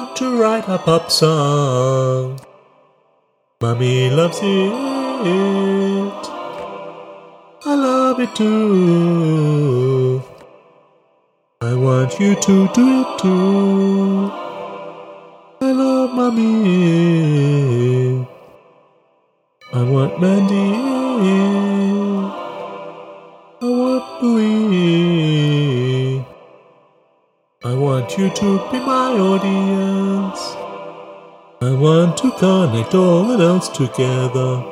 want to write a pop song. Mommy loves it. I love it too. I want you to do it too. I love mommy. I want Mandy. I want Louie. I want you to be my audience. I want to connect all notes together.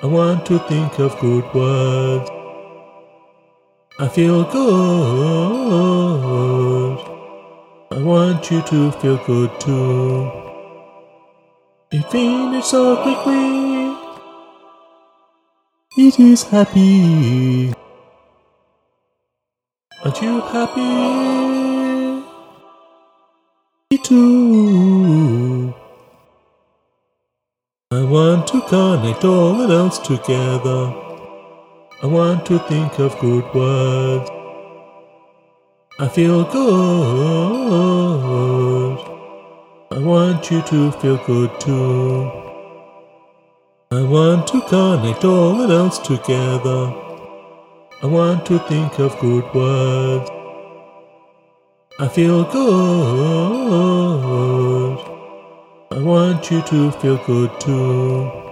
I want to think of good words. I feel good. I want you to feel good too. It finished so quickly. It is happy. Aren't you happy? Too. I want to connect all notes together. I want to think of good words. I feel good. I want you to feel good too. I want to connect all notes together. I want to think of good words. I feel good. I want you to feel good too.